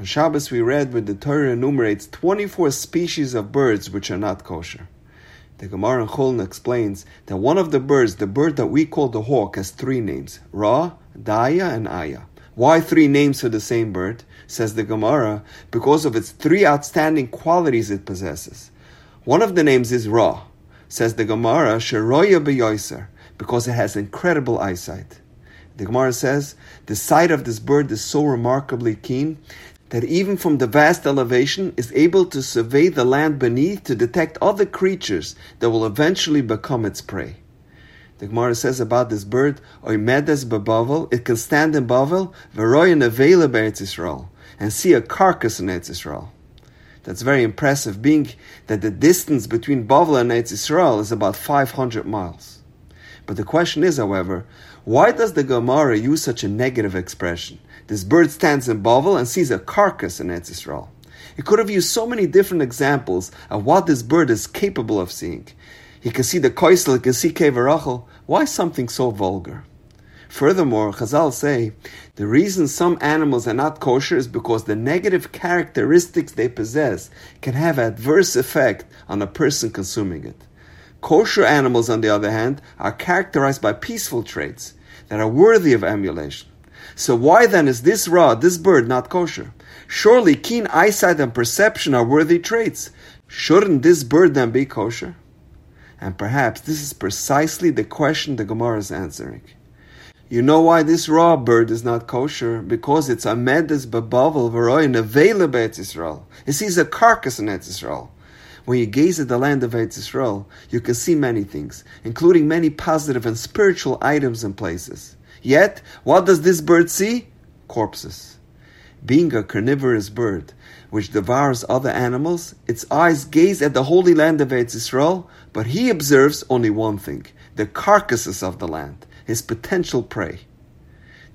On Shabbos we read where the Torah enumerates 24 species of birds which are not kosher. The Gemara in Chulin explains that one of the birds, the bird that we call the hawk, has three names, Ra, Daya, and Aya. Why three names for the same bird? Says the Gemara, because of its three outstanding qualities it possesses. One of the names is Ra, says the Gemara, Sheroya Beyoiser, because it has incredible eyesight. The Gemara says, the sight of this bird is so remarkably keen that even from the vast elevation is able to survey the land beneath to detect other creatures that will eventually become its prey. The Gemara says about this bird, Oimedes bebavel, it can stand in Bavel, veroyan avela be'etz Yisrael, and see a carcass in Eretz Yisrael. That's very impressive, being that the distance between Bavel and Eretz Yisrael is about 500 miles. But the question is, however, why does the Gemara use such a negative expression? This bird stands in Bavel and sees a carcass in Eretz Yisrael. He could have used so many different examples of what this bird is capable of seeing. He can see the koisel, he can see kevarachel. Why something so vulgar? Furthermore, Chazal say the reason some animals are not kosher is because the negative characteristics they possess can have adverse effect on a person consuming it. Kosher animals, on the other hand, are characterized by peaceful traits that are worthy of emulation. So why then is this rod, this bird, not kosher? Surely keen eyesight and perception are worthy traits. Shouldn't this bird then be kosher? And perhaps this is precisely the question the Gemara is answering. You know why this raw bird is not kosher? Because it's a medes bebavel v'roin avela be'etz Yisrael. It sees a carcass in Eretz Yisrael. When you gaze at the land of Eretz Yisrael, you can see many things, including many positive and spiritual items and places. Yet, what does this bird see? Corpses. Being a carnivorous bird, which devours other animals, its eyes gaze at the holy land of Eretz Yisrael, but he observes only one thing, the carcasses of the land, his potential prey.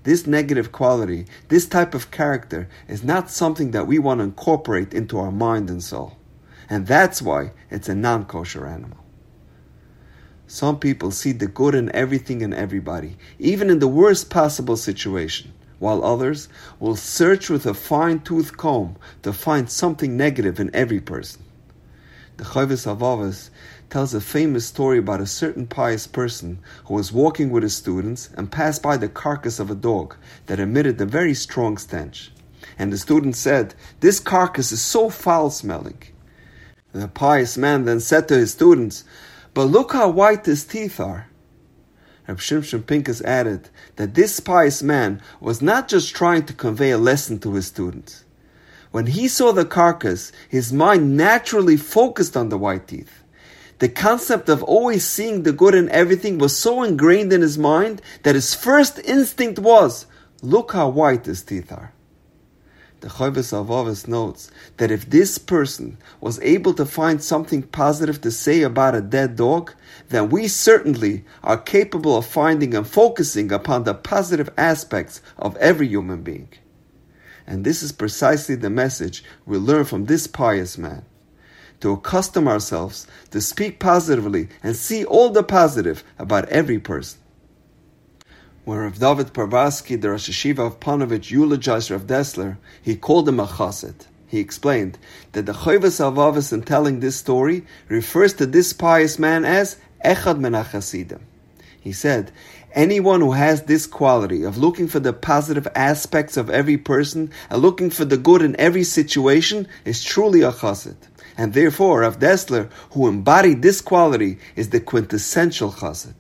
This negative quality, this type of character, is not something that we want to incorporate into our mind and soul. And that's why it's a non kosher animal. Some people see the good in everything and everybody, even in the worst possible situation, while others will search with a fine tooth comb to find something negative in every person. The Chovos HaLevavos tells a famous story about a certain pious person who was walking with his students and passed by the carcass of a dog that emitted a very strong stench. And the student said, This carcass is so foul smelling. The pious man then said to his students, but look how white his teeth are. Reb Shimshon Pinkus added that this pious man was not just trying to convey a lesson to his students. When he saw the carcass, his mind naturally focused on the white teeth. The concept of always seeing the good in everything was so ingrained in his mind that his first instinct was, look how white his teeth are. The Chovos HaLevavos notes that if this person was able to find something positive to say about a dead dog, then we certainly are capable of finding and focusing upon the positive aspects of every human being. And this is precisely the message we learn from this pious man. To accustom ourselves to speak positively and see all the positive about every person. When Rav David Povarsky, the Rosh Yeshiva of Panovich, eulogized Rav Dessler, he called him a chassid. He explained that the Chovos HaLevavos in telling this story refers to this pious man as Echad Men HaChasidim. He said, anyone who has this quality of looking for the positive aspects of every person and looking for the good in every situation is truly a chassid. And therefore, Rav Dessler, who embodied this quality, is the quintessential chassid.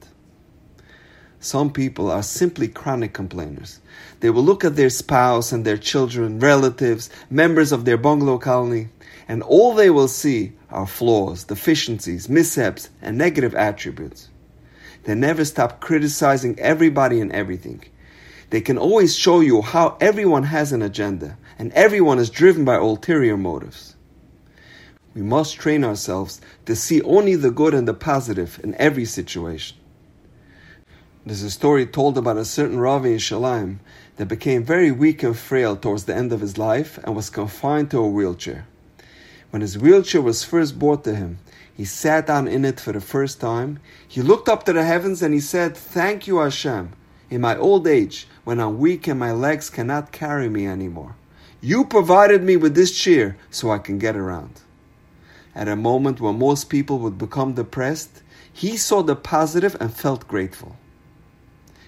Some people are simply chronic complainers. They will look at their spouse and their children, relatives, members of their bungalow colony, and all they will see are flaws, deficiencies, mishaps, and negative attributes. They never stop criticizing everybody and everything. They can always show you how everyone has an agenda and everyone is driven by ulterior motives. We must train ourselves to see only the good and the positive in every situation. There's a story told about a certain Ravi in Shalim that became very weak and frail towards the end of his life and was confined to a wheelchair. When his wheelchair was first brought to him, he sat down in it for the first time. He looked up to the heavens and he said, Thank you, Hashem. In my old age, when I'm weak and my legs cannot carry me anymore, You provided me with this chair so I can get around. At a moment when most people would become depressed, he saw the positive and felt grateful.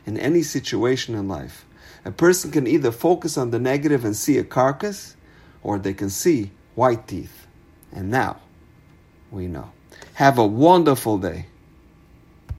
In any situation in life, a person can either focus on the negative and see a carcass, or they can see white teeth. And now we know. Have a wonderful day.